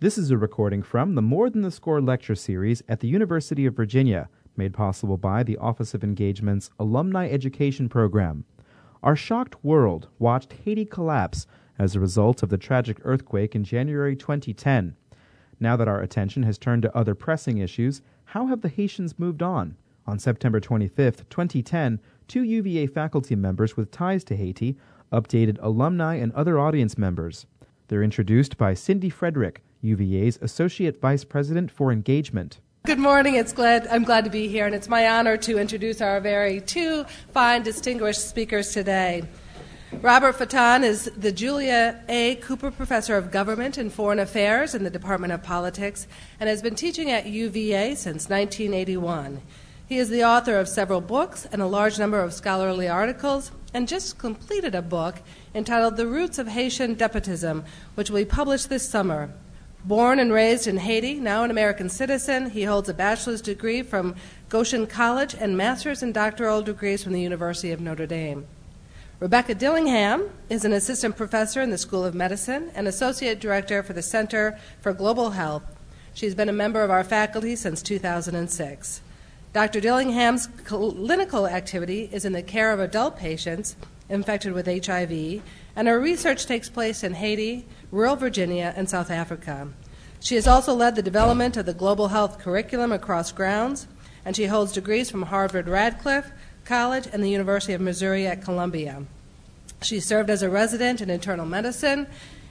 This is a recording from the More Than the Score lecture series at the University of Virginia, made possible by the Office of Engagement's Alumni Education Program. Our shocked world watched Haiti collapse as a result of the tragic earthquake in January 2010. Now that our attention has turned to other pressing issues, how have the Haitians moved on? On September 25, 2010, two UVA faculty members with ties to Haiti updated alumni and other audience members. They're introduced by Cindy Frederick, UVA's Associate Vice President for Engagement. Good morning. It's glad I'm glad to be here, and it's my honor to introduce our very two fine, distinguished speakers today. Robert Fatton is the Julia A. Cooper Professor of Government and Foreign Affairs in the Department of Politics and has been teaching at UVA since 1981. He is the author of several books and a large number of scholarly articles, and just completed a book entitled The Roots of Haitian Despotism, which will be published this summer. Born and raised in Haiti, now an American citizen, he holds a bachelor's degree from Goshen College and master's and doctoral degrees from the University of Notre Dame. Rebecca Dillingham is an assistant professor in the School of Medicine and associate director for the Center for Global Health. She's been a member of our faculty since 2006. Dr. Dillingham's clinical activity is in the care of adult patients infected with HIV, and her research takes place in Haiti, rural Virginia, and South Africa. She has also led the development of the global health curriculum across grounds, and she holds degrees from Harvard Radcliffe College and the University of Missouri at Columbia. She served as a resident in internal medicine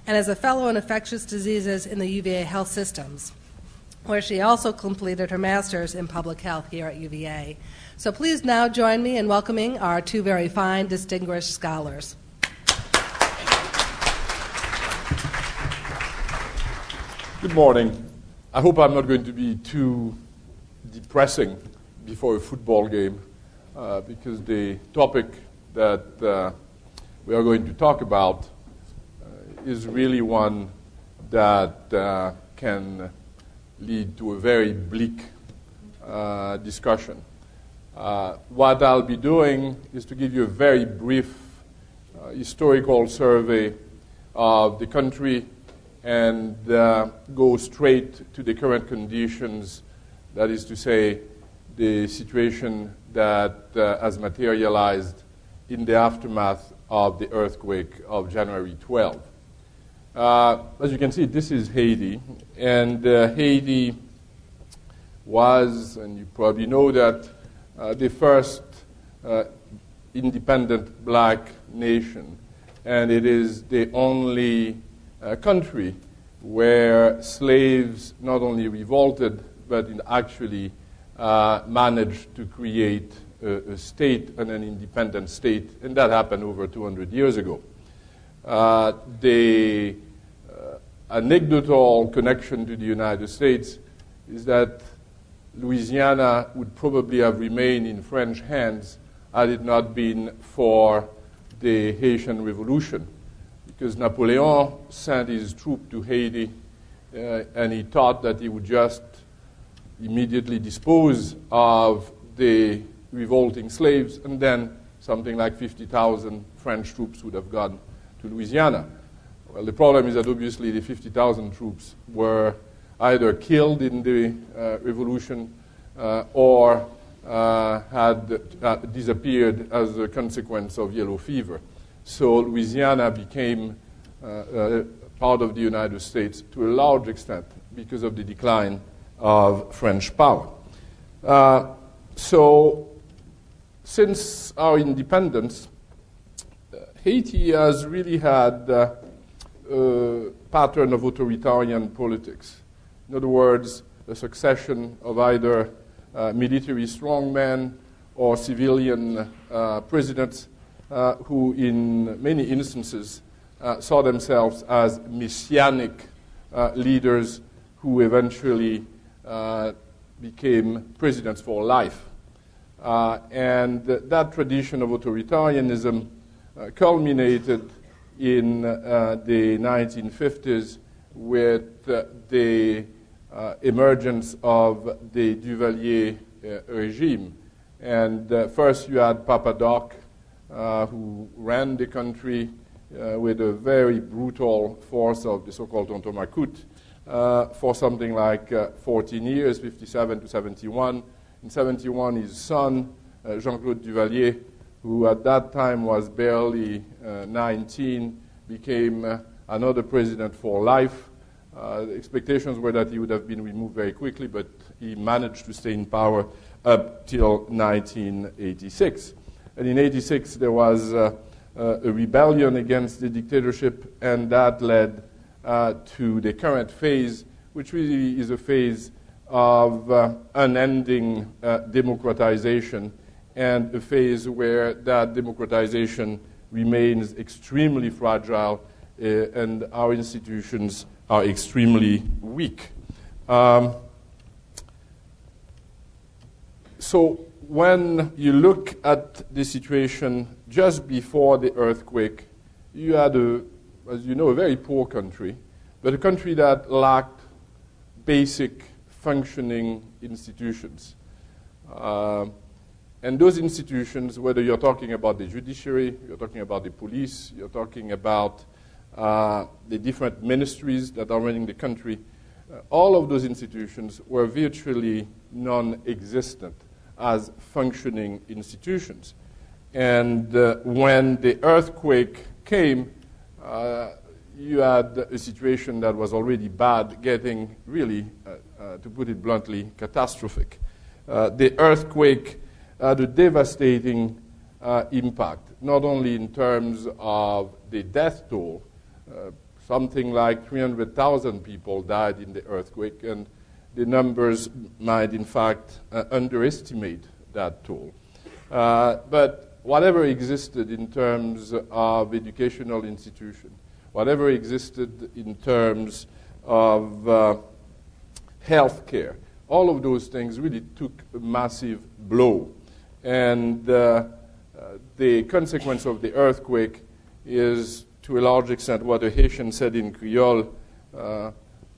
and as a fellow in infectious diseases in the UVA health systems, where she also completed her master's in public health here at UVA. So please now join me in welcoming our two very fine, distinguished scholars. Good morning. I hope I'm not going to be too depressing before a football game uh, because the topic that uh, we are going to talk about uh, is really one that uh, can lead to a very bleak uh, discussion. Uh, what I'll be doing is to give you a very brief historical survey of the country and uh, go straight to the current conditions, that is to say, the situation that uh, has materialized in the aftermath of the earthquake of January 12. Uh, as you can see, this is Haiti, and uh, Haiti was, and you probably know that, uh, the first uh, independent black nation, and it is the only uh, country where slaves not only revolted, but actually uh, managed to create a, a, state and an independent state, and that happened over 200 years ago. Uh, the uh, anecdotal connection to the United States is that Louisiana would probably have remained in French hands had it not been for the Haitian Revolution because Napoleon sent his troop to Haiti uh, and he thought that he would just immediately dispose of the revolting slaves, and then something like 50,000 French troops would have gone to Louisiana. Well, the problem is that obviously the 50,000 troops were either killed in the uh, revolution uh, or uh, had uh, disappeared as a consequence of yellow fever. So Louisiana became uh, uh, part of the United States to a large extent because of the decline of French power. Uh, so, since our independence, Haiti has really had uh, a pattern of authoritarian politics. In other words, a succession of either uh, military strongmen or civilian uh, presidents uh, who, in many instances, uh, saw themselves as messianic uh, leaders who eventually uh, became presidents for life. Uh, and th- that tradition of authoritarianism uh, culminated in the 1950s with the emergence of the Duvalier regime. And first you had Papa Doc, uh, who ran the country uh, with a very brutal force of the so-called Tonton Macoute, uh, for something like uh, 14 years, 57 to 71. In 71, his son, uh, Jean Claude Duvalier, who at that time was barely 19, became another president for life. Uh, expectations were that he would have been removed very quickly, but he managed to stay in power up till 1986. And in 86, there was uh, uh, a rebellion against the dictatorship, and that led uh, to the current phase, which really is a phase of uh, unending uh, democratization and a phase where that democratization remains extremely fragile and our institutions are extremely weak. Um, so, when you look at the situation just before the earthquake, you had, a, as you know, a very poor country, but a country that lacked basic functioning institutions. Uh, and those institutions, whether you're talking about the judiciary, you're talking about the police, you're talking about uh, the different ministries that are running the country, uh, all of those institutions were virtually non existent as functioning institutions. And uh, when the earthquake came, uh, you had a situation that was already bad, getting really, uh, uh, to put it bluntly, catastrophic. the earthquake had a devastating impact, not only in terms of the death toll, uh, something like 300,000 people died in the earthquake, and the numbers might, in fact, uh, underestimate that toll. Uh, but whatever existed in terms of educational institution, whatever existed in terms of uh, health care, all of those things really took a massive blow. And uh, uh, the consequence of the earthquake is to a large extent what a Haitian said in Creole,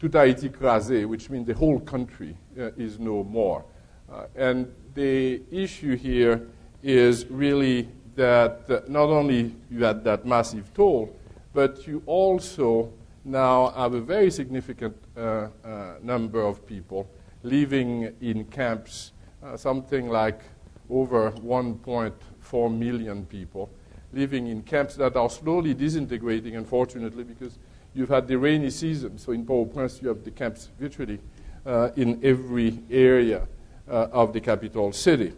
uh, tout a which means the whole country uh, is no more. Uh, and the issue here is really that uh, not only you had that massive toll, but you also now have a very significant uh, uh, number of people living in camps, something like over 1.4 million people living in camps that are slowly disintegrating, unfortunately, because you've had the rainy season. So in Port-au-Prince, you have the camps virtually uh, in every area uh, of the capital city.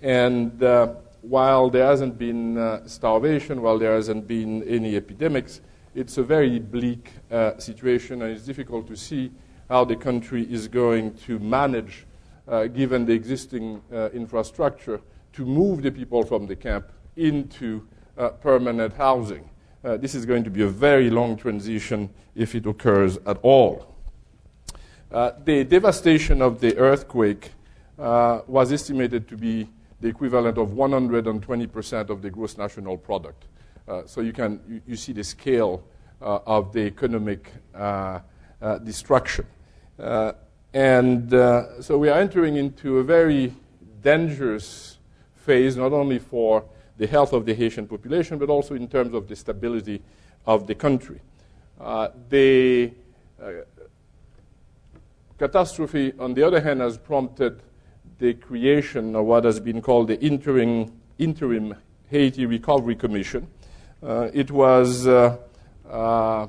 And uh, while there hasn't been uh, starvation, while there hasn't been any epidemics, it's a very bleak uh, situation, and it's difficult to see how the country is going to manage, uh, given the existing infrastructure, to move the people from the camp into permanent housing. Uh, this is going to be a very long transition if it occurs at all. Uh, the devastation of the earthquake uh, was estimated to be the equivalent of 120% of the gross national product. Uh, so you can you, you, see the scale uh, of the economic destruction. and so we are entering into a very dangerous phase, not only for the health of the Haitian population, but also in terms of the stability of the country. Uh, the uh, catastrophe, on the other hand, has prompted the creation of what has been called the Interim, interim Haiti Recovery Commission. Uh, it was uh, uh,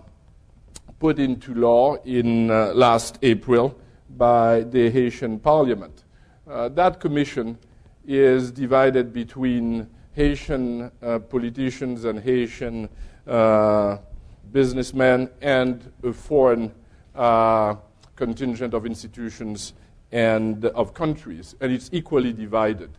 put into law in uh, last April by the Haitian Parliament. that commission is divided between Haitian uh, politicians and Haitian uh, businessmen and a foreign uh, contingent of institutions and of countries, and it's equally divided.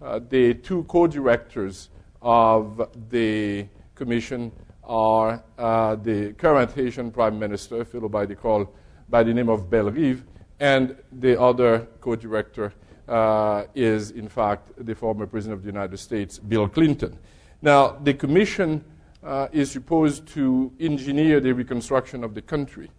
Uh, the two co directors of the commission are uh, the current Haitian Prime Minister, fellow by the, by the name of Bellerive, and the other co director uh, is, in fact, the former President of the United States, Bill Clinton. Now, the Commission uh, is supposed to engineer the reconstruction of the country.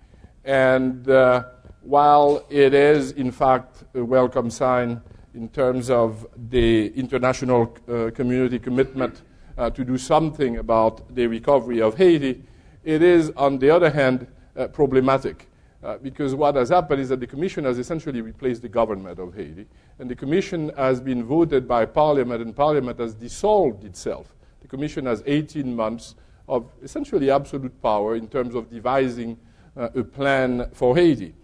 And uh, while it is, in fact, a welcome sign in terms of the international uh, community commitment uh, to do something about the recovery of Haiti, it is, on the other hand, uh, problematic Uh, because what has happened is that the Commission has essentially replaced the government of Haiti, and the Commission has been voted by Parliament, and Parliament has dissolved itself. The Commission has 18 months of essentially absolute power in terms of devising uh, a plan for Haiti.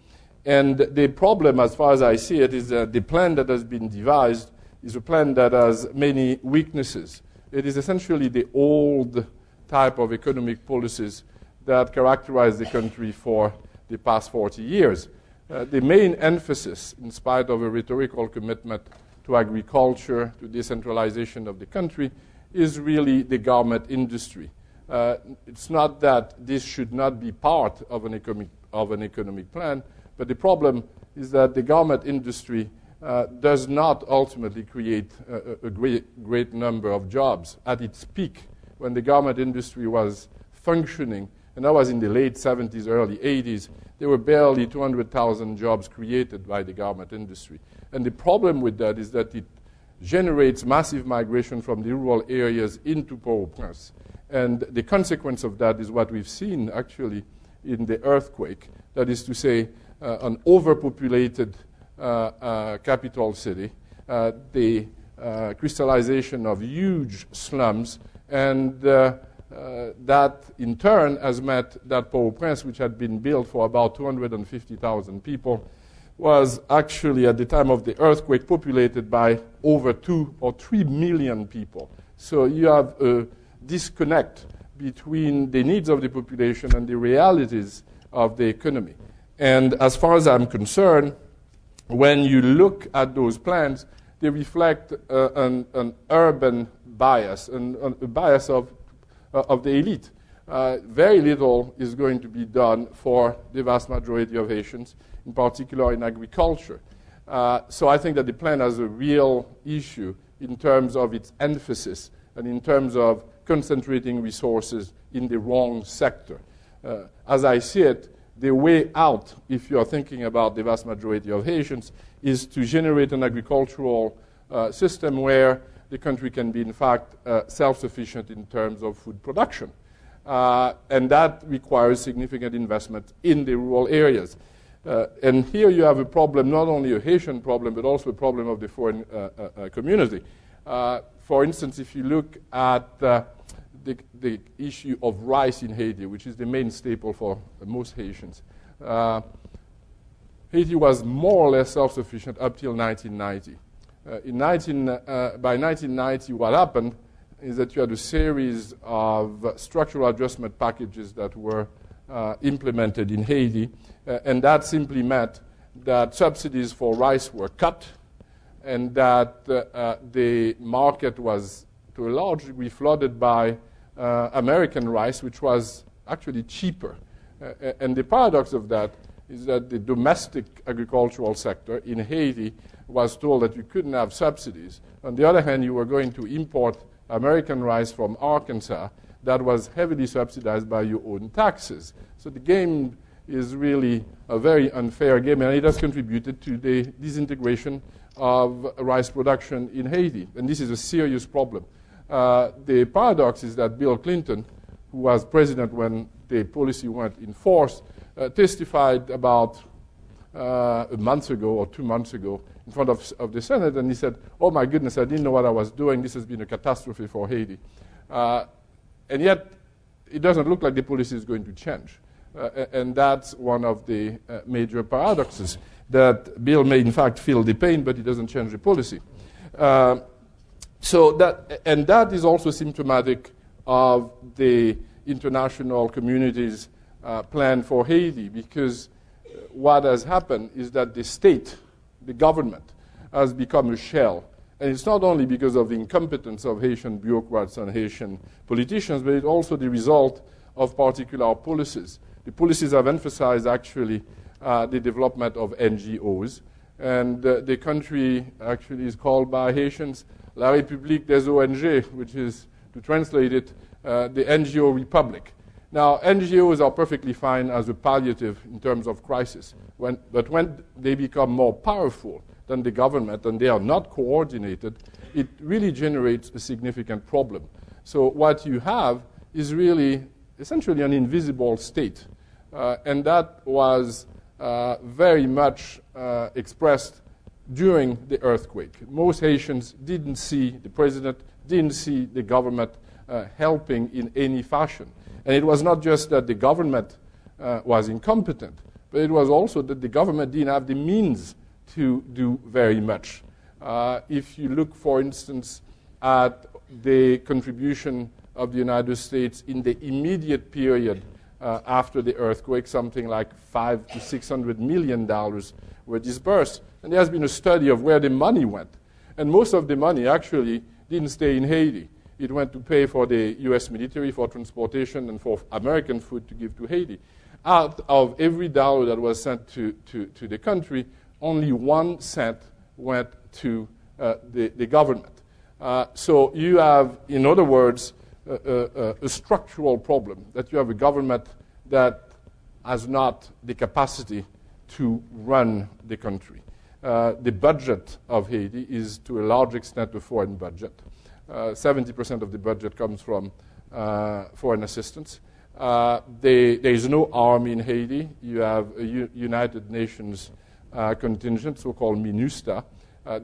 And the problem, as far as I see it, is that the plan that has been devised is a plan that has many weaknesses. It is essentially the old type of economic policies that characterize the country for the past 40 years. Uh, the main emphasis, in spite of a rhetorical commitment to agriculture, to decentralization of the country, is really the garment industry. Uh, it's not that this should not be part of an, economic, of an economic plan, but the problem is that the garment industry uh, does not ultimately create a, a great, great, number of jobs. At its peak, when the garment industry was functioning, and that was in the late 70s, early 80s, there were barely 200,000 jobs created by the garment industry. And the problem with that is that it generates massive migration from the rural areas into Port-au-Prince. And the consequence of that is what we've seen actually in the earthquake. That is to say, uh, an overpopulated uh, uh, capital city, uh, the uh, crystallization of huge slums, and uh, that in turn has meant that Port-au-Prince, which had been built for about 250,000 people, was actually at the time of the earthquake populated by over two or three million people. So you have a disconnect between the needs of the population and the realities of the economy. And as far as I'm concerned, when you look at those plans, they reflect uh, an, an, urban bias, an, a bias of, of the elite. Uh, very little is going to be done for the vast majority of Haitians, in particular in agriculture. Uh, so I think that the plan has a real issue in terms of its emphasis and in terms of concentrating resources in the wrong sector. Uh, as I see it, the way out, if you are thinking about the vast majority of Haitians, is to generate an agricultural uh, system where the country can be, in fact, uh, self sufficient in terms of food production. Uh, and that requires significant investment in the rural areas. Uh, and here you have a problem, not only a Haitian problem, but also a problem of the foreign uh, uh, community. for instance, if you look at the, the issue of rice in Haiti, which is the main staple for most Haitians. Uh, Haiti was more or less self sufficient up till 1990. Uh, in 19, uh, by 1990, what happened is that you had a series of structural adjustment packages that were uh, implemented in Haiti, and that simply meant that subsidies for rice were cut and that the market was to a large degree flooded by American rice, which was actually cheaper. And the paradox of that is that the domestic agricultural sector in Haiti was told that you couldn't have subsidies. On the other hand, you were going to import American rice from Arkansas that was heavily subsidized by your own taxes. So the game is really a very unfair game, and it has contributed to the disintegration of rice production in Haiti. And this is a serious problem. Uh, the paradox is that Bill Clinton, who was president when the policy went in force, uh, testified about uh, a month ago or two months ago in front of, of, the Senate, and he said, Oh my goodness, I didn't know what I was doing. This has been a catastrophe for Haiti. Uh, and yet, it doesn't look like the policy is going to change. Uh, and that's one of the uh, major paradoxes that Bill may, in fact, feel the pain, but he doesn't change the policy. So that, and that is also symptomatic of the international community's uh, plan for Haiti because what has happened is that the state, the government, has become a shell. And it's not only because of the incompetence of Haitian bureaucrats and Haitian politicians, but it's also the result of particular policies. The policies have emphasized actually uh, the development of NGOs, and uh, the country actually is called by Haitians La République des ONG, which is, to translate it, uh, the NGO Republic. Now, NGOs are perfectly fine as a palliative in terms of crisis, when, but when they become more powerful than the government and they are not coordinated, it really generates a significant problem. So, what you have is really essentially an invisible state. Uh, and that was uh, very much uh, expressed during the earthquake. Most Haitians didn't see the president, didn't see the government uh, helping in any fashion. And it was not just that the government uh, was incompetent, but it was also that the government didn't have the means to do very much. Uh, if you look, for instance, at the contribution of the United States in the immediate period uh, after the earthquake, something like five to six hundred million dollars were disbursed. And there has been a study of where the money went. And most of the money actually didn't stay in Haiti. It went to pay for the US military, for transportation, and for American food to give to Haiti. Out of every dollar that was sent to, to, to the country, only one cent went to uh, the, the government. Uh, so you have, in other words, a, a, a, structural problem that you have a government that has not the capacity to run the country. Uh, the budget of Haiti is to a large extent a foreign budget. Uh, 70% of the budget comes from uh, foreign assistance. Uh, they, there is no army in Haiti. You have a U- United Nations uh, contingent, so called MINUSTAH,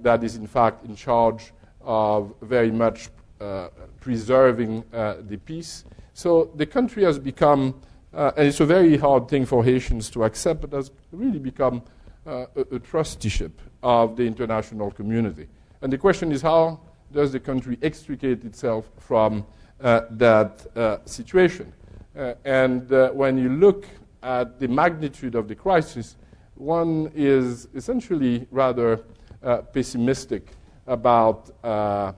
that is in fact in charge of very much uh, preserving uh, the peace. So the country has become, uh, and it's a very hard thing for Haitians to accept, but has really become a, a trusteeship of the international community. And the question is how does the country extricate itself from uh, that uh, situation? Uh, and when you look at the magnitude of the crisis, one is essentially rather pessimistic about, uh,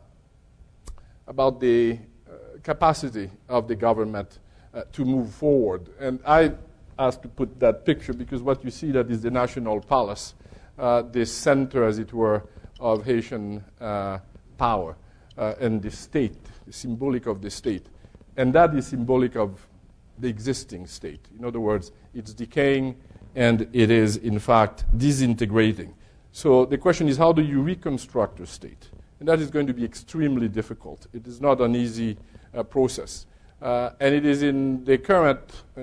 about the uh, capacity of the government uh, to move forward. And I asked to put that picture because what you see that is the National Palace, uh, the center, as it were, of Haitian uh, power and the state, symbolic of the state. And that is symbolic of the existing state. In other words, it's decaying and it is, in fact, disintegrating. So the question is how do you reconstruct a state? And that is going to be extremely difficult. It is not an easy uh, process. Uh, and it is in the current, uh,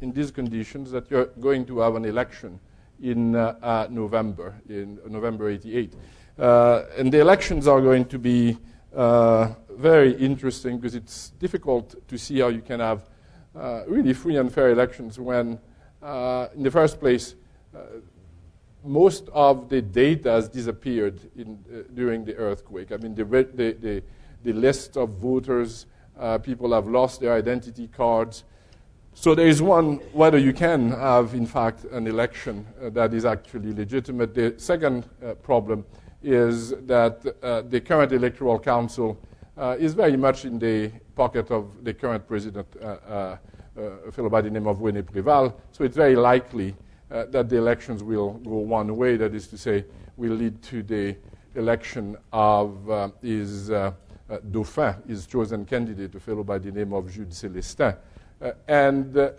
in these conditions, that you're going to have an election in uh, uh, November, in November 88. Uh, and the elections are going to be very interesting because it's difficult to see how you can have really free and fair elections when, in the first place, most of the data has disappeared in, uh, during the earthquake. I mean, the, the, the, the list of voters, uh, people have lost their identity cards. So there is one whether you can have, in fact, an election uh, that is actually legitimate. The second uh, problem is that uh, the current electoral council uh, is very much in the pocket of the current president, a fellow by the name of René Préval. So it's very likely uh, that the elections will go one way, that is to say, will lead to the election of uh, his uh, uh Dauphin, his chosen candidate, a fellow by the name of Jude Célestin. Uh, and uh,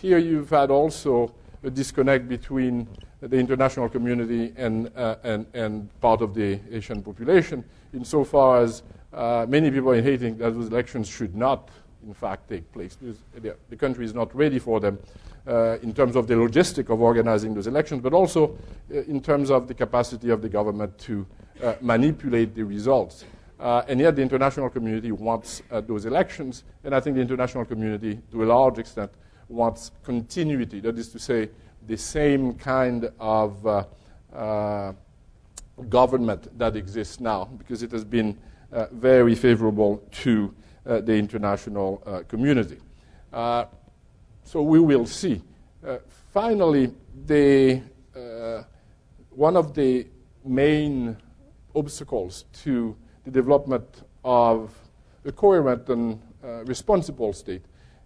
here you've had also a disconnect between the international community and, and, and part of the Haitian population, insofar as many people in Haiti that those elections should not, in fact, take place because the country is not ready for them uh, in terms of the logistic of organizing those elections, but also uh, in terms of the capacity of the government to uh, manipulate the results. Uh, and yet, the international community wants uh, those elections, and I think the international community, to a large extent, wants continuity. That is to say, the same kind of uh, government that exists now, because it has been very favorable to the international community. So we will see. Uh, finally, the, uh, one of the main obstacles to the development of a coherent and uh, responsible state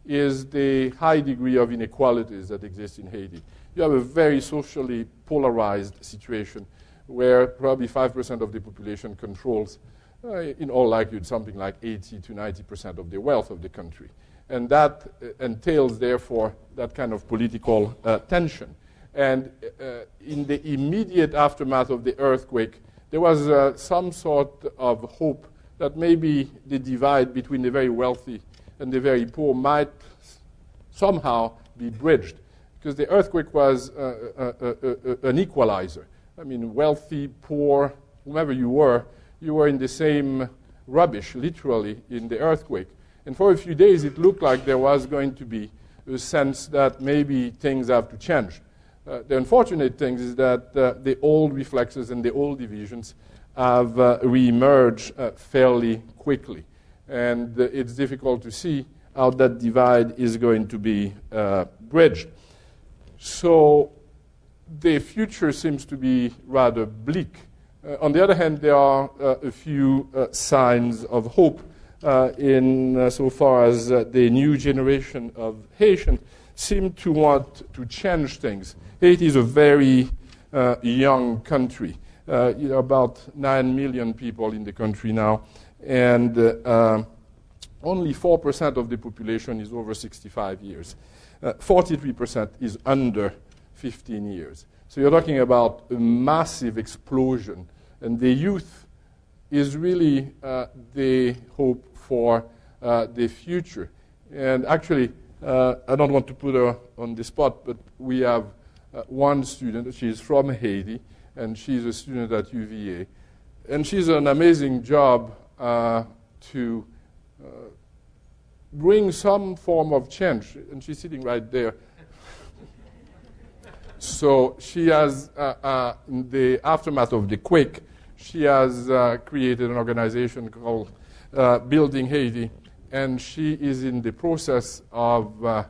is the high degree of inequalities that exist in Haiti. You have a very socially polarized situation where probably 5% of the population controls, uh, in all likelihood, something like 80 to 90% of the wealth of the country. And that uh, entails, therefore, that kind of political uh, tension. And uh, in the immediate aftermath of the earthquake, there was uh, some sort of hope that maybe the divide between the very wealthy and the very poor might somehow be bridged. because the earthquake was uh, uh, an equalizer. I mean, wealthy, poor, whomever you were, you were in the same rubbish, literally, in the earthquake. And for a few days, it looked like there was going to be a sense that maybe things have to change. Uh, the unfortunate thing is that uh, the old reflexes and the old divisions have uh, re-emerged uh, fairly quickly. And uh, it's difficult to see how that divide is going to be uh, bridged. So the future seems to be rather bleak. on the other hand, there are a few signs of hope in so far as the new generation of Haitians seem to want to change things Haiti is a very uh, young country. Uh, you know, about 9 million people in the country now, and uh, only 4% of the population is over 65 years. 43% uh, is under 15 years. So you're talking about a massive explosion, and the youth is really uh, the hope for uh, the future. And actually, I don't want to put her on the spot, but we have uh, one student. She's from Haiti, and she's a student at UVA. And she's an amazing job uh, to uh, bring some form of change. And she's sitting right there. so she has, uh, uh, in the aftermath of the quake, she has created an organization called Building Haiti, and she is in the process of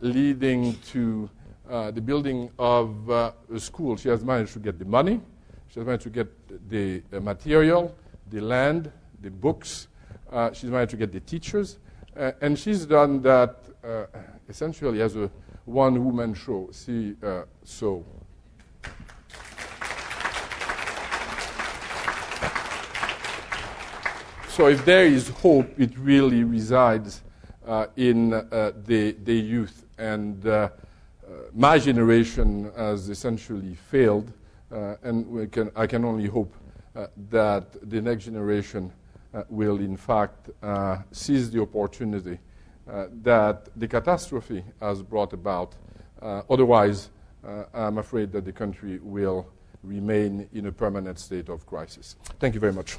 leading to the building of a school. She has managed to get the money, she has managed to get the material, the land, the books, uh, she's managed to get the teachers, uh, and she's done that uh, essentially as a one woman show. See, so. So if there is hope, it really resides uh, in uh, the, the youth. And uh, my generation has essentially failed, uh, and can, I can only hope uh, that the next generation uh, will, in fact, uh, seize the opportunity uh, that the catastrophe has brought about. Uh, otherwise, I'm afraid that the country will remain in a permanent state of crisis. Thank you very much.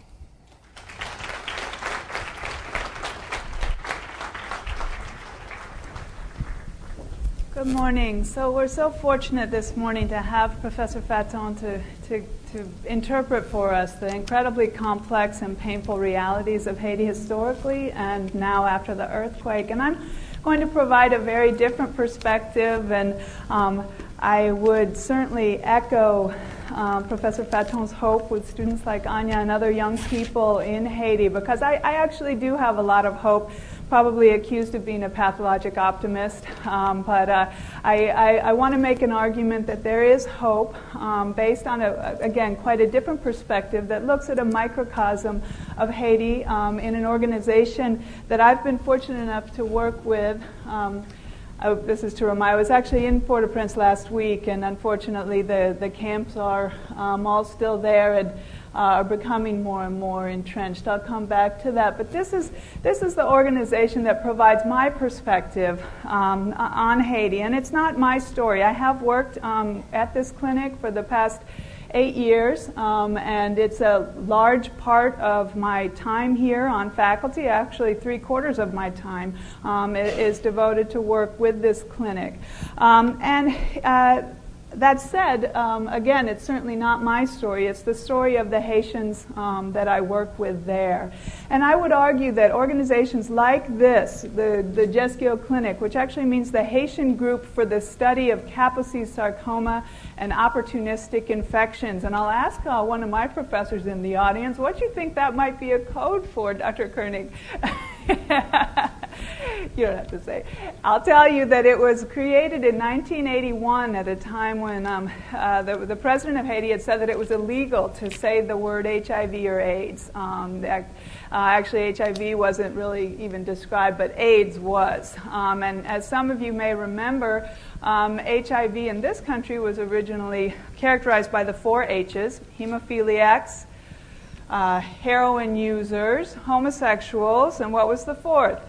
Good morning. So we're so fortunate this morning to have Professor Fatton to, to, to interpret for us the incredibly complex and painful realities of Haiti historically and now after the earthquake. And I'm going to provide a very different perspective, and um, I would certainly echo um, Professor Fatton's hope with students like Anya and other young people in Haiti because I, I actually do have a lot of hope probably accused of being a pathologic optimist, um, but uh, I, I, I want to make an argument that there is hope um, based on, a, again, quite a different perspective that looks at a microcosm of Haiti um, in an organization that I've been fortunate enough to work with. Um, uh, this is to remind, I was actually in Port-au-Prince last week, and unfortunately the, the camps are um, all still there. And, are becoming more and more entrenched. I'll come back to that. But this is, this is the organization that provides my perspective um, on Haiti. And it's not my story. I have worked um, at this clinic for the past eight years, um, and it's a large part of my time here on faculty. Actually, three quarters of my time um, is devoted to work with this clinic. Um, and uh, that said, um, again, it's certainly not my story. It's the story of the Haitians um, that I work with there. And I would argue that organizations like this, the, the GHESKIO Clinic, which actually means the Haitian Group for the Study of Kaposi Sarcoma and Opportunistic Infections. And I'll ask uh, one of my professors in the audience, what you think that might be a code for, Dr. Koenig? you don't have to say. I'll tell you that it was created in 1981 at a time when um, uh, the, the, president of Haiti had said that it was illegal to say the word HIV or AIDS. Um, that, uh, actually, HIV wasn't really even described, but AIDS was. Um, and as some of you may remember, HIV um, in this country was originally characterized by the four H's hemophiliacs, uh, heroin users, homosexuals, and what was the fourth?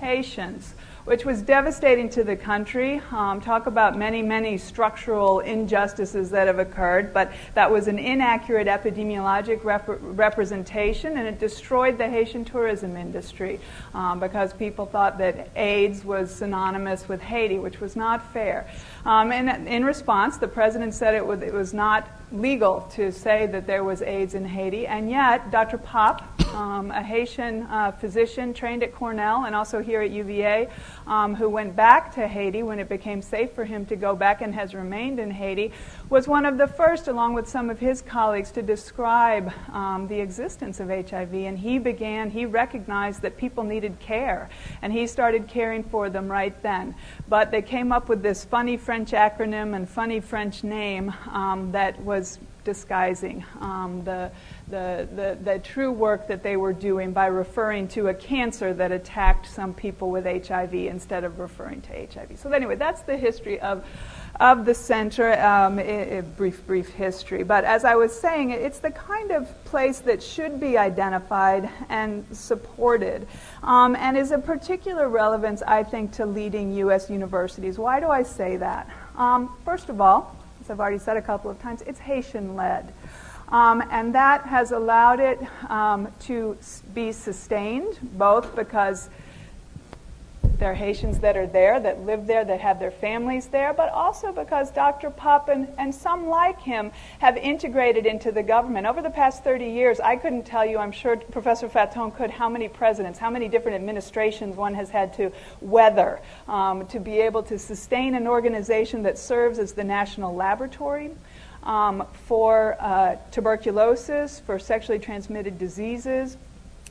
Haitians. Which was devastating to the country. Um, talk about many, many structural injustices that have occurred, but that was an inaccurate epidemiologic rep- representation, and it destroyed the Haitian tourism industry um, because people thought that AIDS was synonymous with Haiti, which was not fair. Um, and in response, the president said it was, it was not legal to say that there was AIDS in Haiti, and yet Dr. Pape, um, a Haitian uh, physician trained at Cornell and also here at UVA, um, who went back to Haiti when it became safe for him to go back and has remained in Haiti, was one of the first, along with some of his colleagues, to describe um, the existence of HIV. And he began, he recognized that people needed care, and he started caring for them right then. But they came up with this funny French acronym and funny French name um, that was disguising um, the, the, the, the, true work that they were doing by referring to a cancer that attacked some people with HIV instead of referring to HIV. So, anyway, that's the history of, of the center, um, a, a brief, brief history. But as I was saying, it's the kind of place that should be identified and supported, um, and is of particular relevance, I think, to leading U.S. universities. Why do I say that? Um, first of all, as I've already said a couple of times, it's Haitian led. Um, and that has allowed it um, to be sustained, both because there are Haitians that are there, that live there, that have their families there, but also because Dr. Pape and, and some like him have integrated into the government. Over the past 30 years, I couldn't tell you, I'm sure Professor Fatton could, how many presidents, how many different administrations one has had to weather um, to be able to sustain an organization that serves as the national laboratory. Um, for uh, tuberculosis, for sexually transmitted diseases,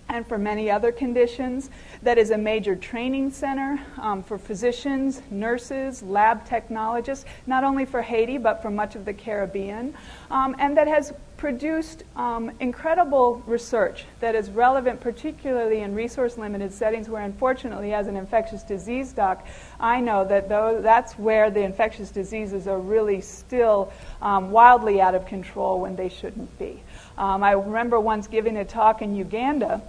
and for many other conditions. That is a major training center um, for physicians, nurses, lab technologists, not only for Haiti, but for much of the Caribbean. Um, and that has produced um, incredible research that is relevant, particularly in resource limited settings, where unfortunately, as an infectious disease doc, I know that that's where the infectious diseases are really still um, wildly out of control when they shouldn't be. Um, I remember once giving a talk in Uganda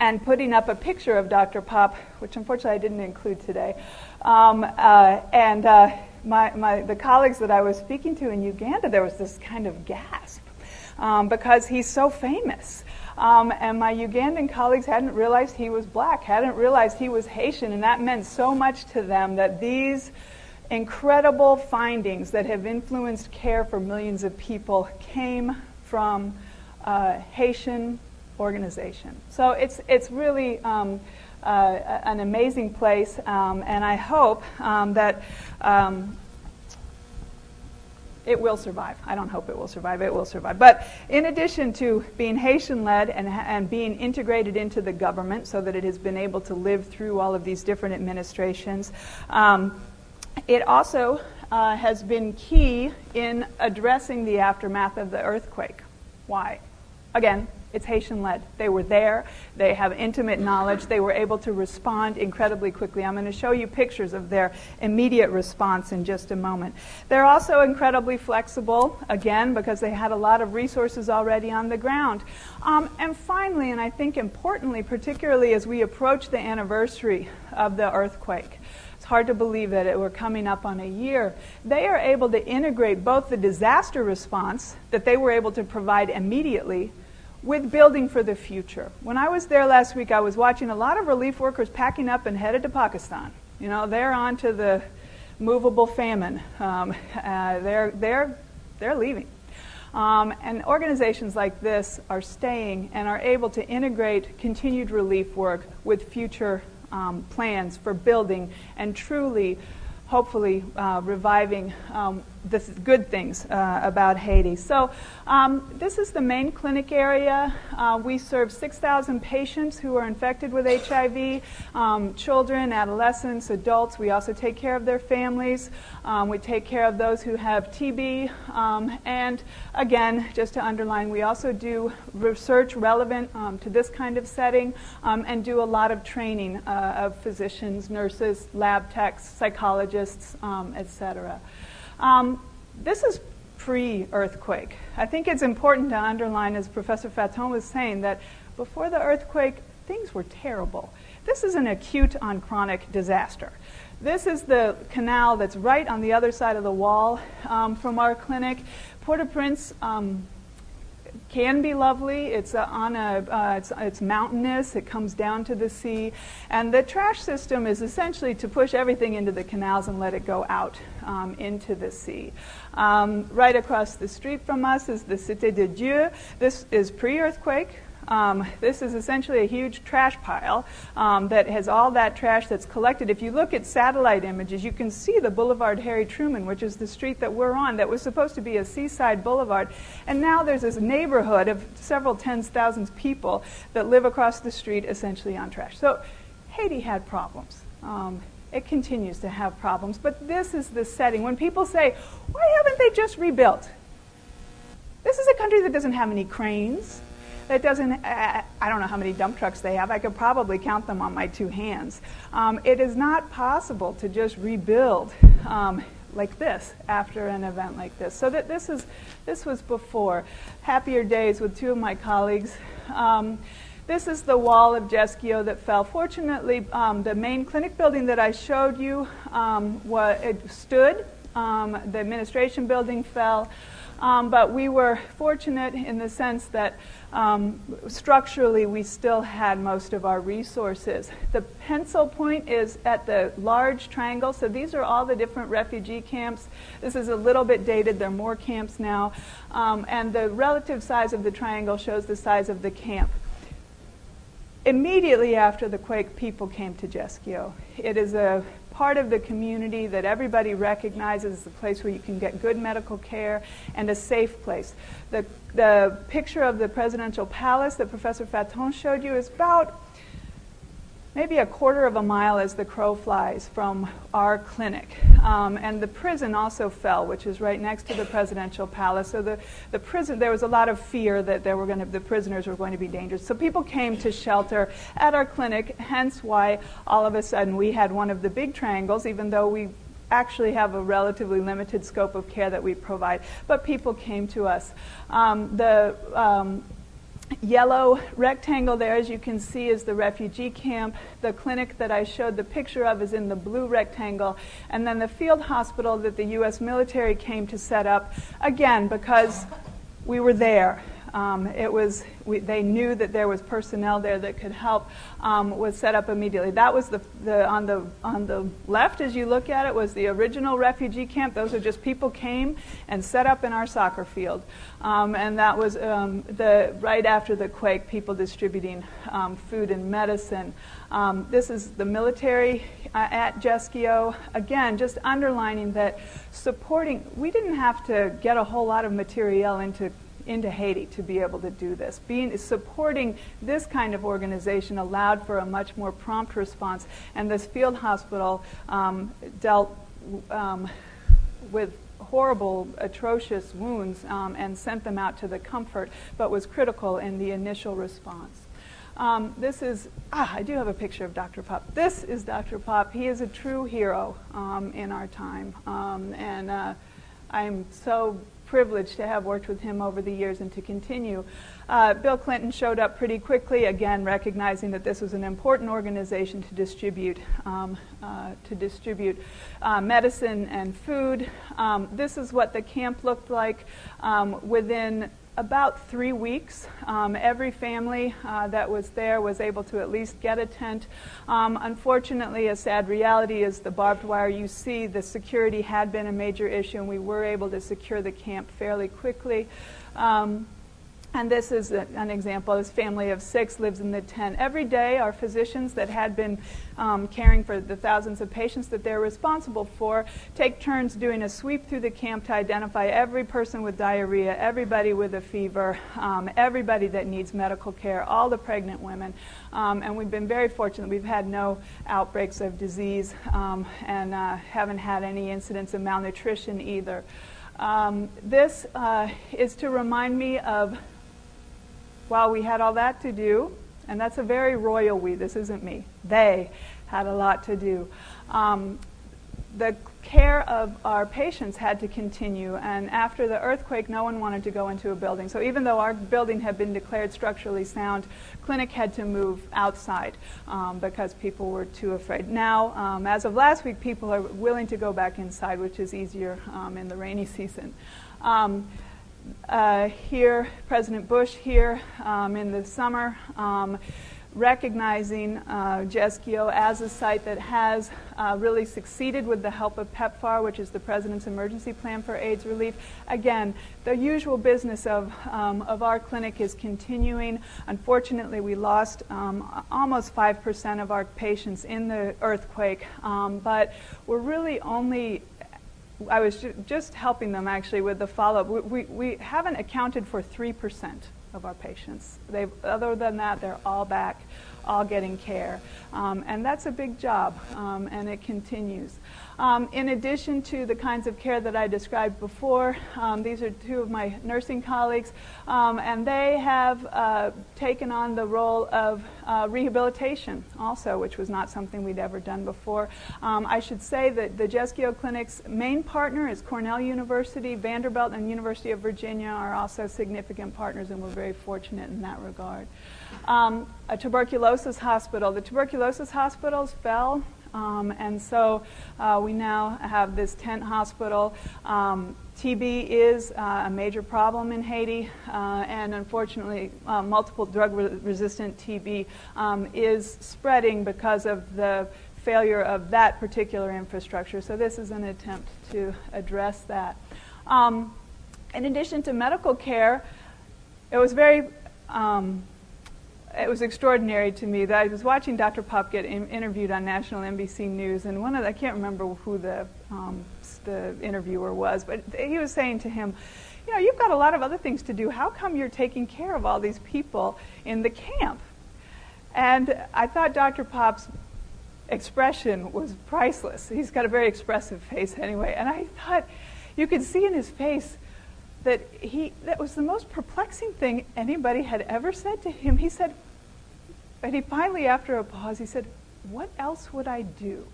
and putting up a picture of Dr. Pape, which unfortunately I didn't include today. Um, uh, and uh, my, my, the colleagues that I was speaking to in Uganda, there was this kind of gasp um, because he's so famous. Um, and my Ugandan colleagues hadn't realized he was black, hadn't realized he was Haitian, and that meant so much to them that these incredible findings that have influenced care for millions of people came from uh, Haitian organization. So it's, it's really um, uh, an amazing place, um, and I hope um, that um, it will survive. I don't hope it will survive, it will survive. But in addition to being Haitian led and, and being integrated into the government so that it has been able to live through all of these different administrations, um, it also uh, has been key in addressing the aftermath of the earthquake. Why? Again, it's Haitian led. They were there, they have intimate knowledge, they were able to respond incredibly quickly. I'm going to show you pictures of their immediate response in just a moment. They're also incredibly flexible, again, because they had a lot of resources already on the ground. Um, and finally, and I think importantly, particularly as we approach the anniversary of the earthquake, it's hard to believe that it, we're coming up on a year. They are able to integrate both the disaster response that they were able to provide immediately with building for the future. When I was there last week, I was watching a lot of relief workers packing up and headed to Pakistan. You know, they're on to the movable famine. Um, uh, they're, they're, they're leaving. Um, and organizations like this are staying and are able to integrate continued relief work with future um, plans for building and truly hopefully uh, reviving um, the good things uh, about Haiti. So, um, this is the main clinic area. Uh, we serve 6,000 patients who are infected with HIV um, children, adolescents, adults. We also take care of their families. Um, we take care of those who have TB. Um, and again, just to underline, we also do research relevant um, to this kind of setting and do a lot of training uh, of physicians, nurses, lab techs, psychologists, etc. Um, this is pre earthquake. I think it's important to underline, as Professor Fatton was saying, that before the earthquake, things were terrible. this is an acute on chronic disaster. This is the canal that's right on the other side of the wall um, from our clinic. Port-au-Prince um, can be lovely. It's uh, on a uh, it's, it's, mountainous. It comes down to the sea, and the trash system is essentially to push everything into the canals and let it go out um, into the sea. Um, right across the street from us is the Cité de Dieu. This is pre-earthquake. Um, this is essentially a huge trash pile um, that has all that trash that's collected. If you look at satellite images, you can see the Boulevard Harry Truman, which is the street that we're on, that was supposed to be a seaside boulevard. And now there's this neighborhood of several tens, thousands of people that live across the street essentially on trash. So Haiti had problems. Um, it continues to have problems. But this is the setting. When people say, why haven't they just rebuilt? This is a country that doesn't have any cranes that doesn't, uh, I don't know how many dump trucks they have. I could probably count them on my two hands. Um, it is not possible to just rebuild um, like this after an event like this. So that this is this was before happier days with two of my colleagues. Um, this is the wall of GHESKIO that fell. Fortunately, um, the main clinic building that I showed you um, it stood. Um, the administration building fell. Um, but we were fortunate in the sense that um, structurally we still had most of our resources. The pencil point is at the large triangle, so these are all the different refugee camps. This is a little bit dated, there are more camps now. Um, and the relative size of the triangle shows the size of the camp. Immediately after the quake, people came to GHESKIO. It is a part of the community that everybody recognizes as a place where you can get good medical care and a safe place. The, the picture of the presidential palace that Professor Fatton showed you is about maybe a quarter of a mile as the crow flies from our clinic. Um, and the prison also fell, which is right next to the presidential palace. So the, the prison, there was a lot of fear that there were going to, the prisoners were going to be dangerous. So people came to shelter at our clinic, hence why all of a sudden we had one of the big triangles, even though we actually have a relatively limited scope of care that we provide. But people came to us. Um, the um, yellow rectangle there, as you can see, is the refugee camp. The clinic that I showed the picture of is in the blue rectangle. And then the field hospital that the U.S. military came to set up, again, because we were there. Um, it was we, they knew that there was personnel there that could help. Um, was set up immediately. That was the, the on the on the left as you look at it was the original refugee camp. Those are just people came and set up in our soccer field, um, and that was um, the right after the quake. People distributing um, food and medicine. Um, this is the military uh, at GHESKIO. Again, just underlining that supporting. We didn't have to get a whole lot of material into into Haiti to be able to do this. Being supporting this kind of organization allowed for a much more prompt response, and this field hospital um, dealt um, with horrible, atrocious wounds um, and sent them out to the comfort, but was critical in the initial response. Um, this is, ah, I do have a picture of Dr. Pape. This is Dr. Pape. He is a true hero um, in our time. Um, and uh, I'm so privileged to have worked with him over the years and to continue. Uh, Bill Clinton showed up pretty quickly, again recognizing that this was an important organization to distribute um, uh, to distribute uh, medicine and food. Um, this is what the camp looked like um, within about three weeks. Um, every family uh, that was there was able to at least get a tent. Um, unfortunately, a sad reality is the barbed wire. You see, the security had been a major issue, and we were able to secure the camp fairly quickly. Um, and this is an example. This family of six lives in the tent. Every day, our physicians that had been um, caring for the thousands of patients that they're responsible for take turns doing a sweep through the camp to identify every person with diarrhea, everybody with a fever, um, everybody that needs medical care, all the pregnant women. Um, and we've been very fortunate. We've had no outbreaks of disease um, and uh, haven't had any incidents of malnutrition either. Um, this uh, is to remind me of while we had all that to do, and that's a very royal we, this isn't me, they had a lot to do. Um, the care of our patients had to continue. And after the earthquake, no one wanted to go into a building. So even though our building had been declared structurally sound, clinic had to move outside um, because people were too afraid. Now, um, as of last week, people are willing to go back inside, which is easier um, in the rainy season. Uh, here, President Bush here um, in the summer um, recognizing uh, GHESKIO as a site that has uh, really succeeded with the help of PEPFAR, which is the President's Emergency Plan for AIDS Relief. Again, the usual business of, um, of our clinic is continuing. Unfortunately, we lost um, almost 5% of our patients in the earthquake, um, but we're really only I was ju- just helping them actually with the follow up. We, we, we haven't accounted for 3% of our patients. They've, other than that, they're all back, all getting care. Um, and that's a big job, um, and it continues. Um, in addition to the kinds of care that I described before, um, these are two of my nursing colleagues, um, and they have uh, taken on the role of uh, rehabilitation also, which was not something we'd ever done before. Um, I should say that the GHESKIO Clinic's main partner is Cornell University, Vanderbilt, and University of Virginia are also significant partners, and we're very fortunate in that regard. Um, a tuberculosis hospital. The tuberculosis hospitals fell um, and so uh, we now have this tent hospital. Um, TB is uh, a major problem in Haiti, uh, and unfortunately, uh, multiple drug re- resistant TB um, is spreading because of the failure of that particular infrastructure. So, this is an attempt to address that. Um, in addition to medical care, it was very um, it was extraordinary to me that I was watching Dr. Pape get in, interviewed on national NBC News, and one of the, I can't remember who the um, the interviewer was, but he was saying to him, you know, you've got a lot of other things to do. How come you're taking care of all these people in the camp? And I thought Dr. Pape's expression was priceless. He's got a very expressive face anyway, and I thought you could see in his face that he that was the most perplexing thing anybody had ever said to him. He said, and he finally, after a pause, he said, What else would I do?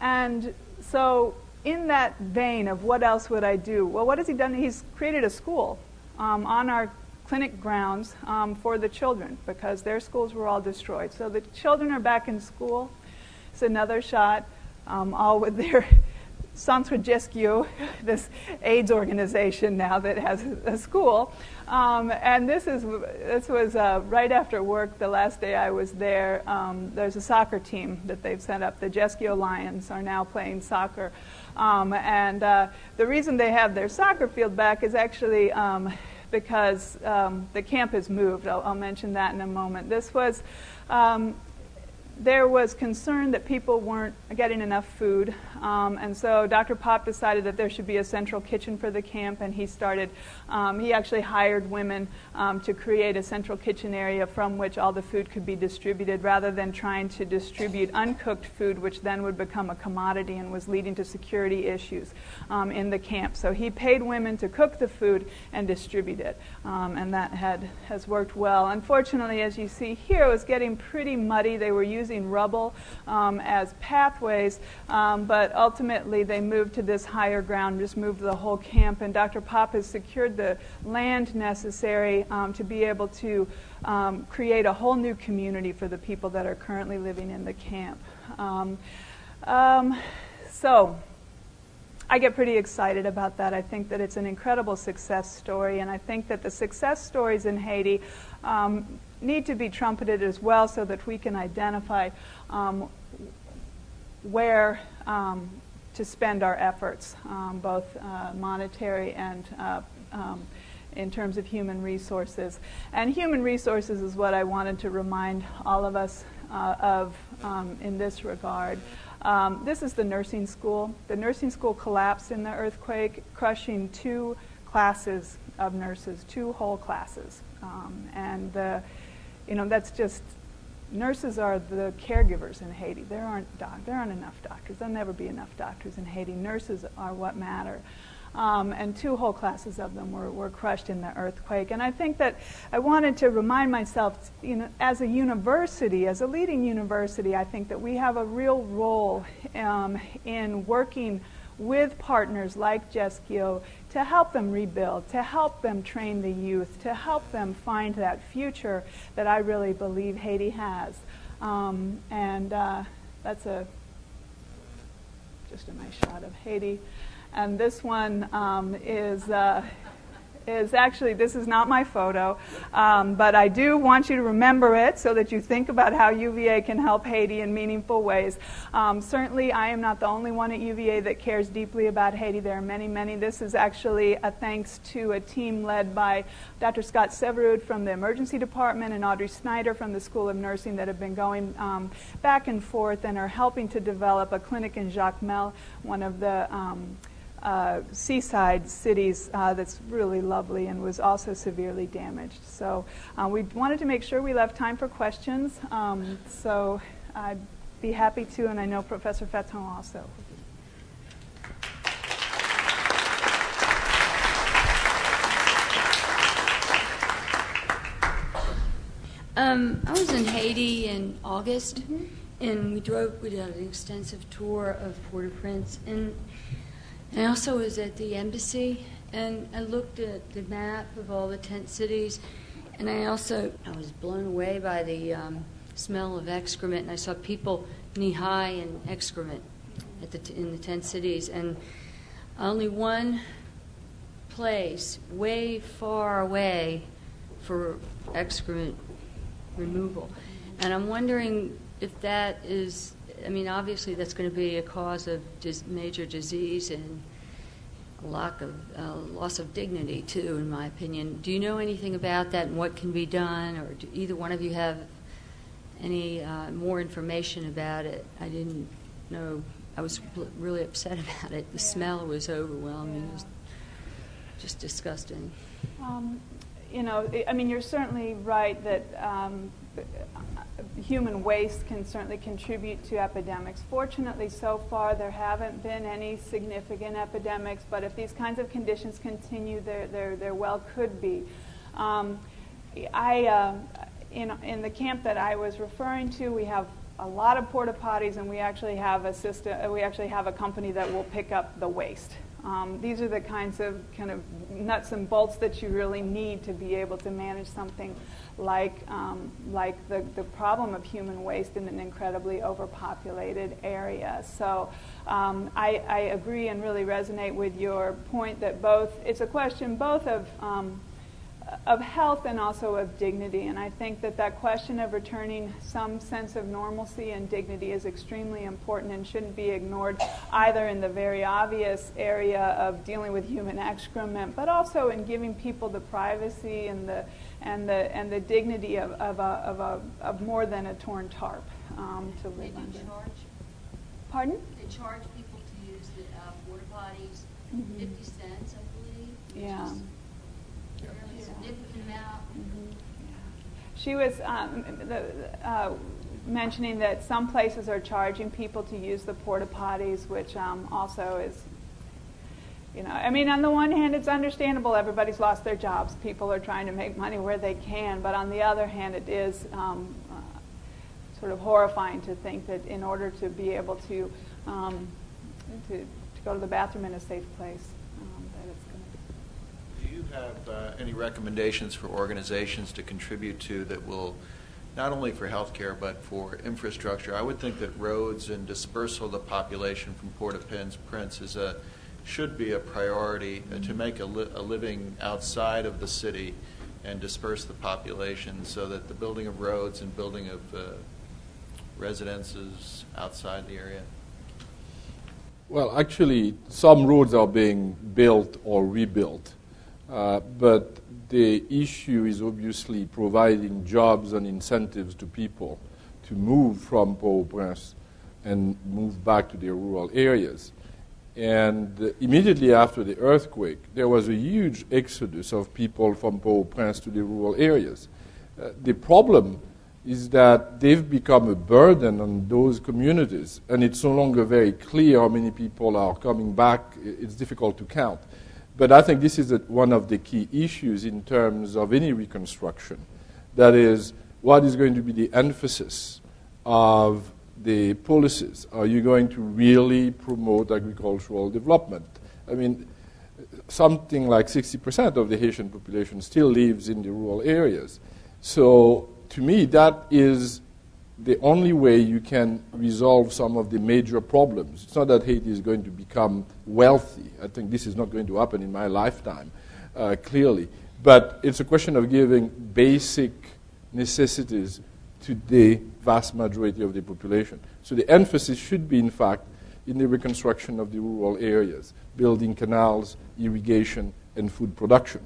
And so, in that vein of what else would I do? Well, what has he done? He's created a school um, on our clinic grounds um, for the children because their schools were all destroyed. So the children are back in school. It's another shot, um, all with their Centre GHESKIO, this AIDS organization now that has a school. Um, and this, is, this was uh, right after work, the last day I was there. Um, there's a soccer team that they've set up. The GHESKIO Lions are now playing soccer. Um, and uh, the reason they have their soccer field back is actually um, because um, the camp has moved. I'll, I'll, mention that in a moment. This was um, there was concern that people weren't getting enough food, um, and so Dr. Pape decided that there should be a central kitchen for the camp, and he started. Um, he actually hired women um, to create a central kitchen area from which all the food could be distributed, rather than trying to distribute uncooked food, which then would become a commodity and was leading to security issues um, in the camp. So he paid women to cook the food and distribute it, um, and that had has worked well. Unfortunately, as you see here, it was getting pretty muddy. They were using rubble um, as pathways, um, but ultimately they moved to this higher ground, just moved the whole camp, and Dr. Pape has secured the land necessary um, to be able to um, create a whole new community for the people that are currently living in the camp. Um, um, so, I get pretty excited about that. I think that it's an incredible success story, and I think that the success stories in Haiti um, need to be trumpeted as well so that we can identify um, where to spend our efforts, um, both uh, monetary and uh, um, in terms of human resources. And human resources is what I wanted to remind all of us uh, of um, in this regard. Um, this is the nursing school. The nursing school collapsed in the earthquake, crushing two classes of nurses, two whole classes. Um, and the you know, that's just nurses are the caregivers in Haiti. There aren't doc- there aren't enough doctors. There'll never be enough doctors in Haiti. Nurses are what matter. Um, and two whole classes of them were, were crushed in the earthquake. And I think that I wanted to remind myself, you know, as a university, as a leading university, I think that we have a real role um, in working with partners like GHESKIO to help them rebuild, to help them train the youth, to help them find that future that I really believe Haiti has. Um, and uh, that's a just a nice shot of Haiti. And this one um, is. Uh, is actually, this is not my photo, um, but I do want you to remember it so that you think about how UVA can help Haiti in meaningful ways. Um, certainly, I am not the only one at UVA that cares deeply about Haiti. There are many, many. This is actually a thanks to a team led by Dr. Scott Severud from the emergency department and Audrey Snyder from the School of Nursing that have been going um, back and forth and are helping to develop a clinic in Jacmel, one of the um, uh, seaside cities uh, that's really lovely and was also severely damaged. So uh, we wanted to make sure we left time for questions. Um, so I'd be happy to, and I know Professor Fatton also. Um, I was in Haiti in August, mm-hmm. and we drove. We did an extensive tour of Port-au-Prince, and I also was at the embassy and I looked at the map of all the tent cities, and I also I was blown away by the um, smell of excrement, and I saw people knee high in excrement at the t- in the tent cities, and only one place way far away for excrement removal, and I'm wondering if that is I mean, obviously, that's going to be a cause of dis- major disease and lack of uh, loss of dignity too, in my opinion. Do you know anything about that and what can be done, or do either one of you have any uh, more information about it? I didn't know. I was really upset about it. The yeah. smell was overwhelming. Yeah. It was just disgusting. Um, you know, I mean, you're certainly right that um, human waste can certainly contribute to epidemics. Fortunately, so far there haven't been any significant epidemics, but if these kinds of conditions continue, there, there, there well could be. Um, I, uh, in, in the camp that I was referring to, we have a lot of porta potties, and we actually have a system. We actually have a company that will pick up the waste. Um, these are the kinds of kind of nuts and bolts that you really need to be able to manage something like, um, like the, the problem of human waste in an incredibly overpopulated area. So um, I, I, agree and really resonate with your point that both, it's a question both of um, of health and also of dignity. And I think that that question of returning some sense of normalcy and dignity is extremely important and shouldn't be ignored either in the very obvious area of dealing with human excrement, but also in giving people the privacy and the and the and the dignity of of, a, of, a, of more than a torn tarp um, to live under. Charge? Pardon? They charge people to use the uh, porta potties, mm-hmm. fifty cents, I believe. Yeah. Mm-hmm. She was um, the, uh, mentioning that some places are charging people to use the porta potties, which um, also is, you know, I mean, on the one hand, it's understandable everybody's lost their jobs. People are trying to make money where they can. But on the other hand, it is um, uh, sort of horrifying to think that in order to be able to, um, to, to go to the bathroom in a safe place, have uh, any recommendations for organizations to contribute to that will, not only for healthcare, but for infrastructure? I would think that roads and dispersal of the population from Port-au-Prince is a, should be a priority to make a, li- a living outside of the city and disperse the population so that the building of roads and building of uh, residences outside the area. Well, actually, some roads are being built or rebuilt. Uh, but the issue is obviously providing jobs and incentives to people to move from Port-au-Prince and move back to their rural areas. And immediately after the earthquake, there was a huge exodus of people from Port-au-Prince to the rural areas. Uh, the problem is that they've become a burden on those communities, and it's no longer very clear how many people are coming back. It's difficult to count. But I think this is a, one of the key issues in terms of any reconstruction. That is, what is going to be the emphasis of the policies? Are you going to really promote agricultural development? I mean, something like 60% of the Haitian population still lives in the rural areas. So, to me, that is the only way you can resolve some of the major problems. It's not that Haiti is going to become wealthy. I think this is not going to happen in my lifetime, uh, clearly. But it's a question of giving basic necessities to the vast majority of the population. So the emphasis should be, in fact, in the reconstruction of the rural areas, building canals, irrigation, and food production.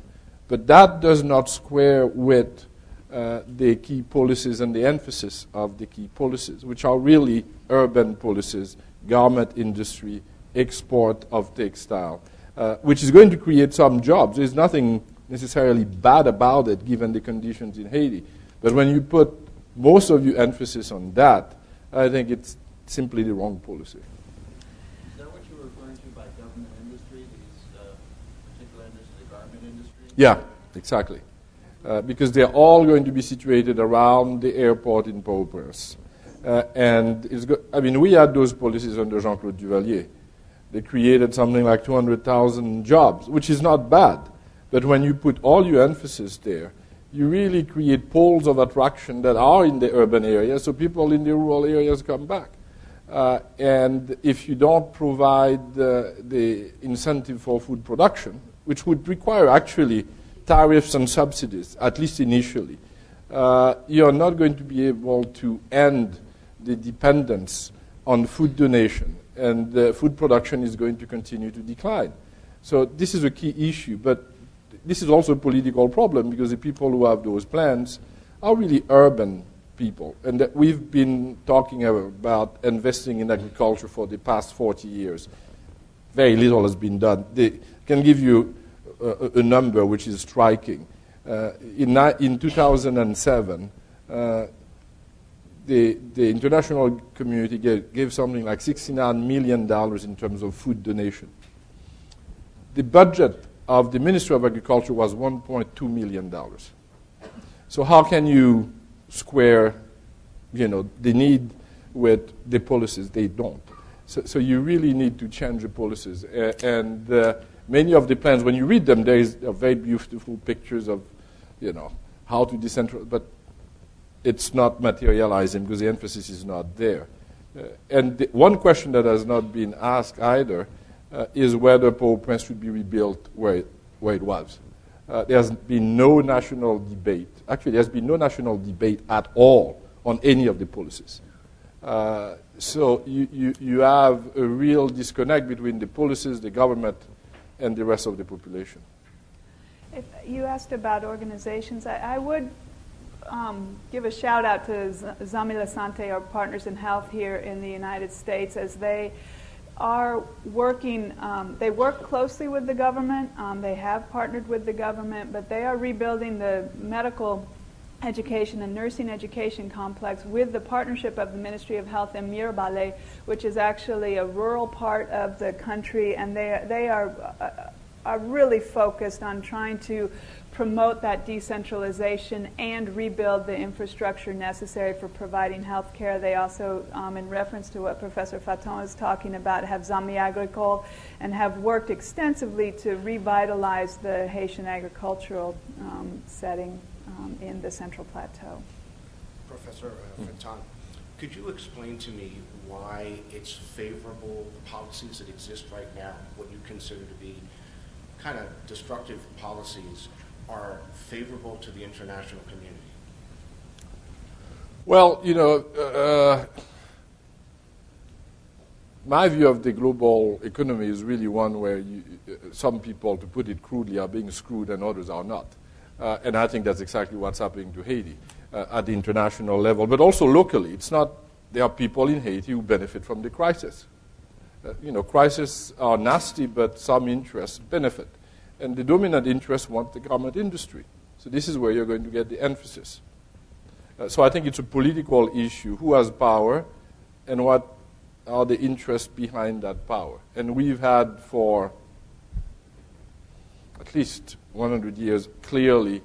But that does not square with uh, the key policies and the emphasis of the key policies, which are really urban policies, garment industry, export of textile, uh, which is going to create some jobs. There's nothing necessarily bad about it given the conditions in Haiti. But when you put most of your emphasis on that, I think it's simply the wrong policy. Is that what you were referring to by government industry, these uh, particular industries, the garment industry? Yeah, exactly. Uh, because they're all going to be situated around the airport in Port-au-Prince. Uh, and it's go- I mean, we had those policies under Jean-Claude Duvalier. They created something like 200,000 jobs, which is not bad. But when you put all your emphasis there, you really create poles of attraction that are in the urban area, so people in the rural areas come back. Uh, and if you don't provide the incentive for food production, which would require actually tariffs and subsidies, at least initially, uh, you're not going to be able to end the dependence on food donation, and food production is going to continue to decline. So this is a key issue, but this is also a political problem because the people who have those plans are really urban people, and that we've been talking about investing in agriculture for the past 40 years. Very little has been done. They can give you a, number which is striking. Uh, in, in 2007, uh, the, the international community gave, gave, something like $69 million in terms of food donation. The budget of the Ministry of Agriculture was $1.2 million. So how can you square, you know, the need with the policies? They don't. So, so you really need to change the policies. Uh, and uh, many of the plans, when you read them, there is very beautiful pictures of, you know, how to decentralize, but it's not materializing because the emphasis is not there. Uh, and the, one question that has not been asked either uh, is whether Port-au-Prince should be rebuilt where it, where it was. Uh, there's been no national debate. Actually, there's been no national debate at all on any of the policies. Uh, so you, you, you have a real disconnect between the policies, the government, and the rest of the population. If you asked about organizations, I, I would um, give a shout out to Zanmi Lasante, our partners in health here in the United States, as they are working, um, they work closely with the government, um, they have partnered with the government, but they are rebuilding the medical education and nursing education complex with the partnership of the Ministry of Health in Mirebalais, which is actually a rural part of the country, and they, they are, uh, are really focused on trying to promote that decentralization and rebuild the infrastructure necessary for providing health care. They also, um, in reference to what Professor Fatton is talking about, have Zanmi Agrikol and have worked extensively to revitalize the Haitian agricultural um, setting um, in the Central Plateau. Professor uh, Fatton, could you explain to me why it's favorable policies that exist right now, what you consider to be kind of destructive policies, are favorable to the international community? Well, you know, uh, my view of the global economy is really one where you, uh, some people, to put it crudely, are being screwed and others are not. Uh, and I think that's exactly what's happening to Haiti uh, at the international level, but also locally. It's not, there are people in Haiti who benefit from the crisis. Uh, you know, crises are nasty, but some interests benefit. And the dominant interests want the garment industry. So this is where you're going to get the emphasis. Uh, so I think it's a political issue. Who has power and what are the interests behind that power? And we've had for at least 100 years, clearly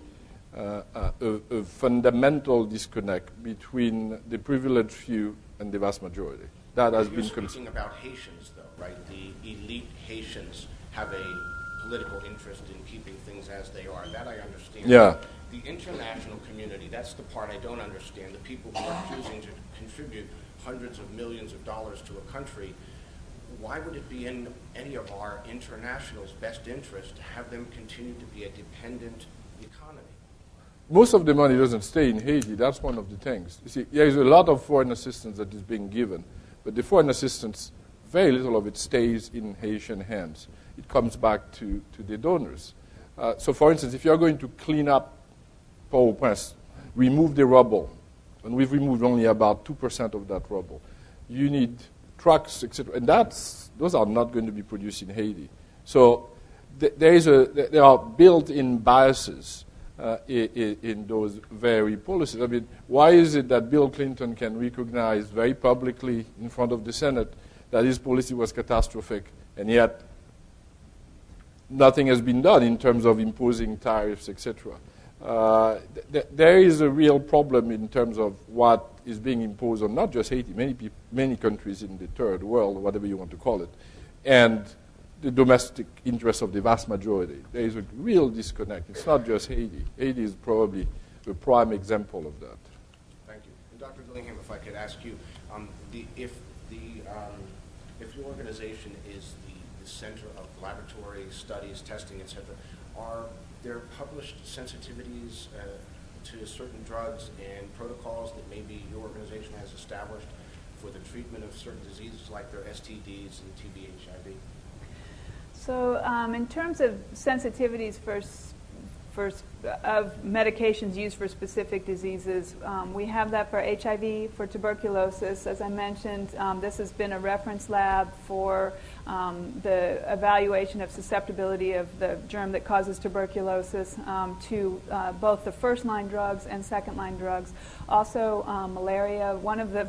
uh, uh, a, a, fundamental disconnect between the privileged few and the vast majority. That has You're been speaking cons- about Haitians, though, right? The elite Haitians have a political interest in keeping things as they are. That I understand. Yeah. The international community, that's the part I don't understand. The people who are choosing to contribute hundreds of millions of dollars to a country, why would it be in any of our internationals' best interest to have them continue to be a dependent economy? Most of the money doesn't stay in Haiti. That's one of the things. You see, there is a lot of foreign assistance that is being given, but the foreign assistance, very little of it stays in Haitian hands. It comes back to, to the donors. Uh, so, for instance, if you're going to clean up Port-au-Prince, remove the rubble, and we've removed only about 2% of that rubble. You need trucks, etc. And that's, those are not going to be produced in Haiti. So th- there, is a, th- there are built-in biases uh, in, in those very policies. I mean, why is it that Bill Clinton can recognize very publicly in front of the Senate that his policy was catastrophic, and yet nothing has been done in terms of imposing tariffs, etc.? Uh, th- there is a real problem in terms of what is being imposed on not just Haiti, many, many countries in the third world, whatever you want to call it, and the domestic interests of the vast majority. There is a real disconnect. It's not just Haiti. Haiti is probably the prime example of that. Thank you. And Dr. Dillingham, if I could ask you, um, the, if, the, um, if your organization is the, the center of laboratory studies, testing, et cetera, are there are published sensitivities uh, to certain drugs and protocols that maybe your organization has established for the treatment of certain diseases like their STDs and TB, HIV? So, um, in terms of sensitivities for for, of medications used for specific diseases. Um, we have that for HIV, for tuberculosis. As I mentioned, um, this has been a reference lab for um, the evaluation of susceptibility of the germ that causes tuberculosis um, to uh, both the first line drugs and second line drugs. Also, um, malaria. One of the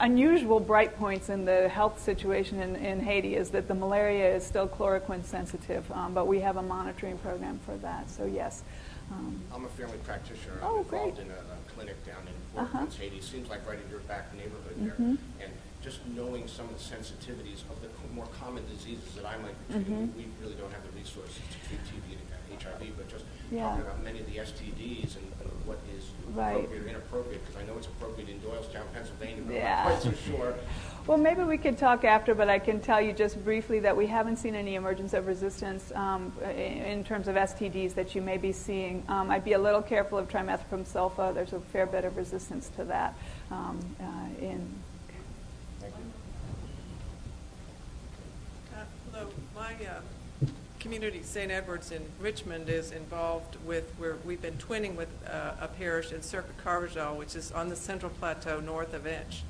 unusual bright points in the health situation in, in Haiti is that the malaria is still chloroquine sensitive, um, but we have a monitoring program for that. So yes. Um, I'm a family practitioner. I'm oh, involved great. in a, a, clinic down in Fort uh-huh. Haiti. Seems like right in your back neighborhood mm-hmm. there. And just knowing some of the sensitivities of the more common diseases that I might be treating, mm-hmm. we really don't have the resources to treat TB and HIV, but just yeah. talking about many of the STDs and, and what is right. appropriate or inappropriate, because I know it's appropriate in Doylestown, Pennsylvania, but yeah. I'm not quite so sure. Well, maybe we could talk after, but I can tell you just briefly that we haven't seen any emergence of resistance um, in terms of STDs that you may be seeing. Um, I'd be a little careful of trimethoprim sulfa. There's a fair bit of resistance to that um, uh, in. Thank you. Uh, hello, my. Uh, community, St. Edward's in Richmond, is involved with, where we've been twinning with uh, a parish in Cerca Carvajal, which is on the Central Plateau north of Hinche.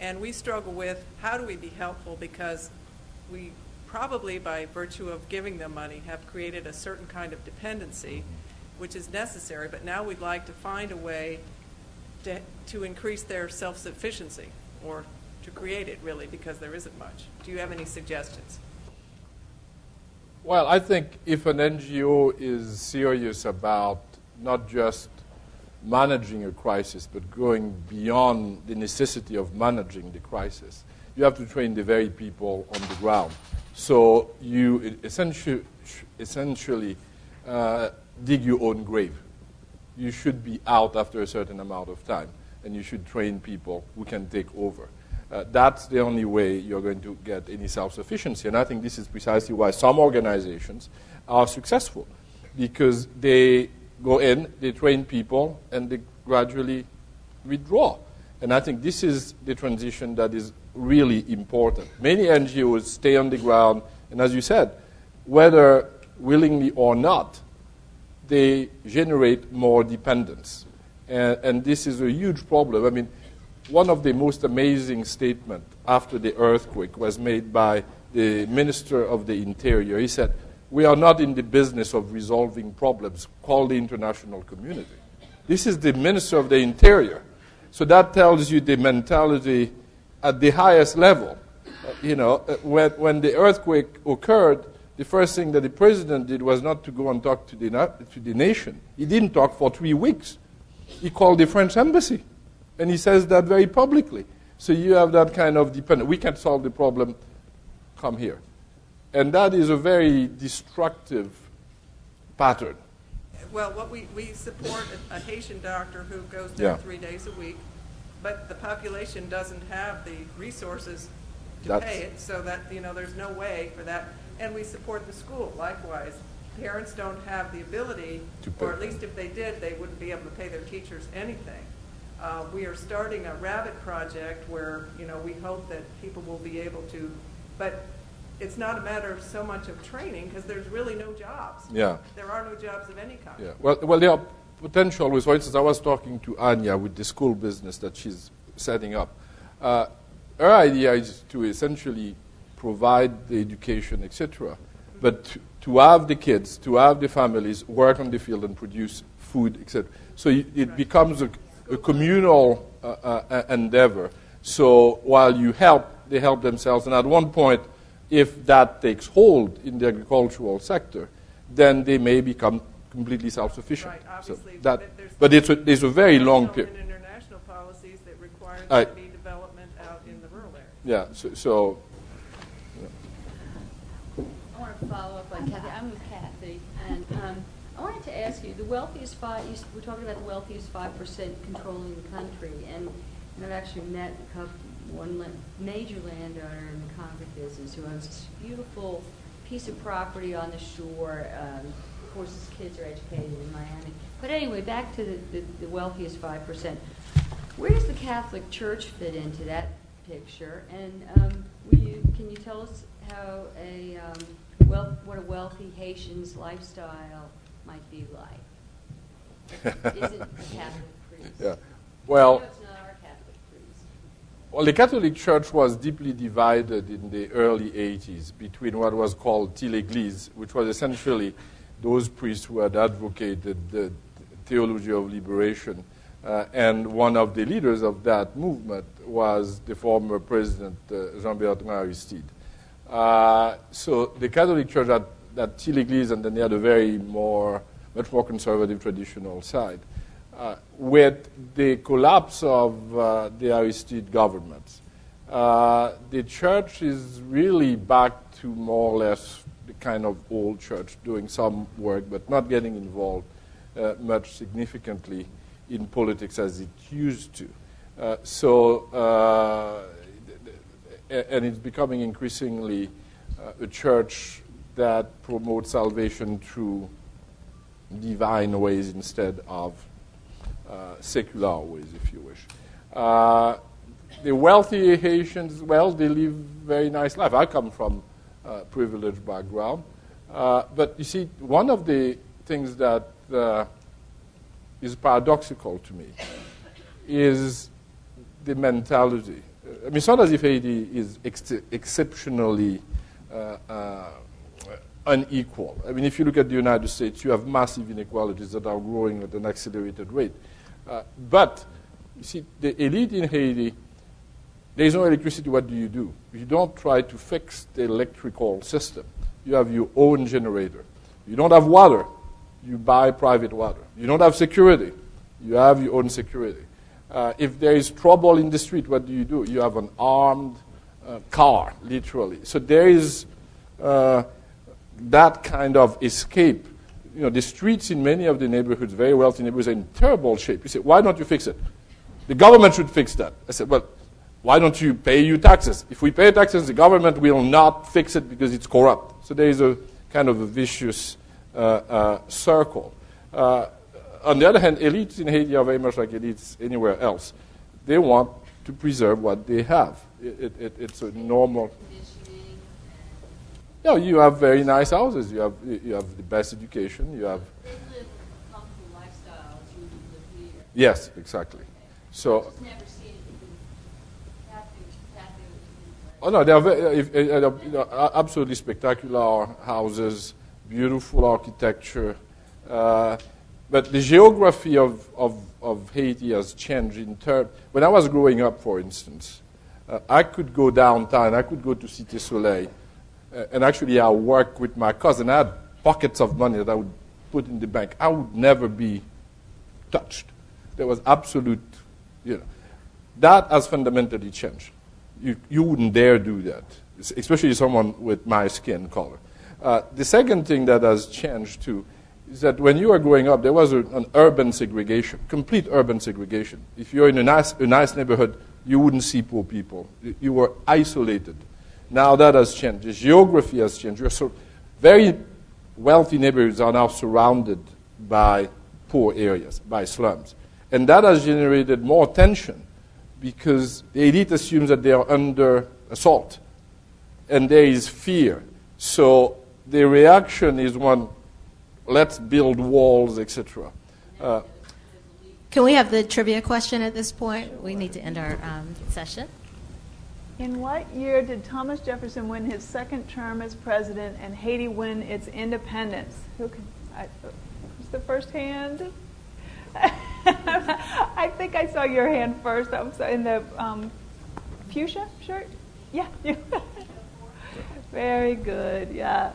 And we struggle with how do we be helpful because we probably, by virtue of giving them money, have created a certain kind of dependency, which is necessary, but now we'd like to find a way to, to increase their self sufficiency or to create it, really, because there isn't much. Do you have any suggestions? Well, I think if an NGO is serious about not just managing a crisis, but going beyond the necessity of managing the crisis, you have to train the very people on the ground. So you essentially, essentially uh, dig your own grave. You should be out after a certain amount of time, and you should train people who can take over. Uh, that's the only way you're going to get any self sufficiency. And I think this is precisely why some organizations are successful because they go in, they train people, and they gradually withdraw. And I think this is the transition that is really important. Many NGOs stay on the ground, and as you said, whether willingly or not, they generate more dependence. And, and this is a huge problem. I mean, one of the most amazing statements after the earthquake was made by the Minister of the Interior. He said, We are not in the business of resolving problems, call the international community. This is the Minister of the Interior. So that tells you the mentality at the highest level. Uh, you know, uh, when, when the earthquake occurred, the first thing that the president did was not to go and talk to the, to the nation. He didn't talk for three weeks. He called the French embassy. And he says that very publicly. So you have that kind of dependence. We can solve the problem, come here. And that is a very destructive pattern. Well, what we, we support a, a Haitian doctor who goes there Yeah. three days a week, but the population doesn't have the resources to That's- pay it, so that, you know, there's no way for that. And we support the school likewise. Parents don't have the ability, or at least if they did, they wouldn't be able to pay their teachers anything. Uh, we are starting a rabbit project where, you know, we hope that people will be able to, but it's not a matter of so much of training, because there's really no jobs. Yeah. There are no jobs of any kind. Yeah. Well, well, there are potential with, for instance, I was talking to Anya with the school business that she's setting up. Uh, her idea is to essentially provide the education, etc., but to, to have the kids, to have the families work on the field and produce food, etc. So it, it becomes a, a communal uh, uh, endeavor. So while you help, they help themselves, and at one point, if that takes hold in the agricultural sector, then they may become completely self-sufficient. Right, So that, but there's- but it's a, there's a very long period. and international policies that require I- there to be development out in the rural areas. Yeah. So, so I want to follow up on Kathy. I'm with Kathy, and um, I wanted to ask you, the wealthiest five, you we're talking about the wealthiest five percent controlling the country, and and I've actually met a couple, one la- major landowner in the concrete business who owns this beautiful piece of property on the shore. Um, Of course, his kids are educated in Miami. But anyway, back to the, the- the wealthiest five percent. Where does the Catholic Church fit into that picture? And um, you, can you tell us how a, um, what a wealthy Haitian's lifestyle might be like? Is it a Catholic priest? yeah. Well, know it's not our Catholic priest. Well, the Catholic Church was deeply divided in the early 80s between what was called L'Église, which was essentially those priests who had advocated the theology of liberation. Uh, and one of the leaders of that movement was the former president, uh, Jean-Bertrand Aristide. Uh, so the Catholic Church had that L'Église, and then they had a very more, much more conservative traditional side. Uh, with the collapse of uh, the Aristide government, uh, the church is really back to more or less the kind of old church, doing some work but not getting involved uh, much significantly in politics as it used to. Uh, so, uh, and it's becoming increasingly a church that promote salvation through divine ways instead of uh, secular ways, if you wish. Uh, the wealthy Haitians, well, they live very nice life. I come from a privileged background, uh, but you see, one of the things that uh, is paradoxical to me is the mentality. I mean, it's not as if Haiti is ex- exceptionally uh, uh, unequal. I mean, if you look at the United States, you have massive inequalities that are growing at an accelerated rate. Uh, but, you see, the elite in Haiti, there is no electricity, what do you do? You don't try to fix the electrical system. You have your own generator. You don't have water, you buy private water. You don't have security, you have your own security. Uh, if there is trouble in the street, what do you do? You have an armed uh, car, literally. So there is uh, that kind of escape. You know, the streets in many of the neighborhoods, very wealthy neighborhoods, are in terrible shape. You say, why don't you fix it? The government should fix that. I said, well, why don't you pay your taxes? If we pay taxes, the government will not fix it because it's corrupt. So there is a kind of a vicious uh, uh, circle. Uh, on the other hand, elites in Haiti are very much like elites anywhere else. They want to preserve what they have. It, it, it, it's a normal. No, you have very nice houses. You have you have the best education. You have They live a comfortable lifestyle as you would live here. yes, exactly. So Just never seen it in Catholic, Catholic. Oh no, they are very, if, uh, you know, uh, absolutely spectacular houses, beautiful architecture. Uh, but the geography of, of, of Haiti has changed in terms. When I was growing up, for instance, uh, I could go downtown, I could go to Cité Soleil, and actually, I worked with my cousin. I had pockets of money that I would put in the bank. I would never be touched. There was absolute, you know. That has fundamentally changed. You, you wouldn't dare do that, especially someone with my skin color. Uh, the second thing that has changed too is that when you were growing up, there was a, an urban segregation, complete urban segregation. If you're in a nice, a nice neighborhood, you wouldn't see poor people. You were isolated. Now that has changed. The geography has changed. So, very wealthy neighborhoods are now surrounded by poor areas, by slums. And that has generated more tension because the elite assumes that they are under assault and there is fear. So the reaction is one, let's build walls, etc. Uh, Can we have the trivia question at this point? We need to end our um, session. In what year did Thomas Jefferson win his second term as president and Haiti win its independence? Who can? I, who's the first hand? I think I saw your hand first. I'm sorry, in the um, fuchsia shirt. Yeah. Very good. Yeah.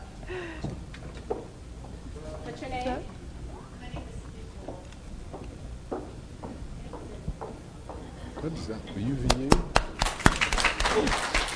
What's your name? What is that? Are you Thank you.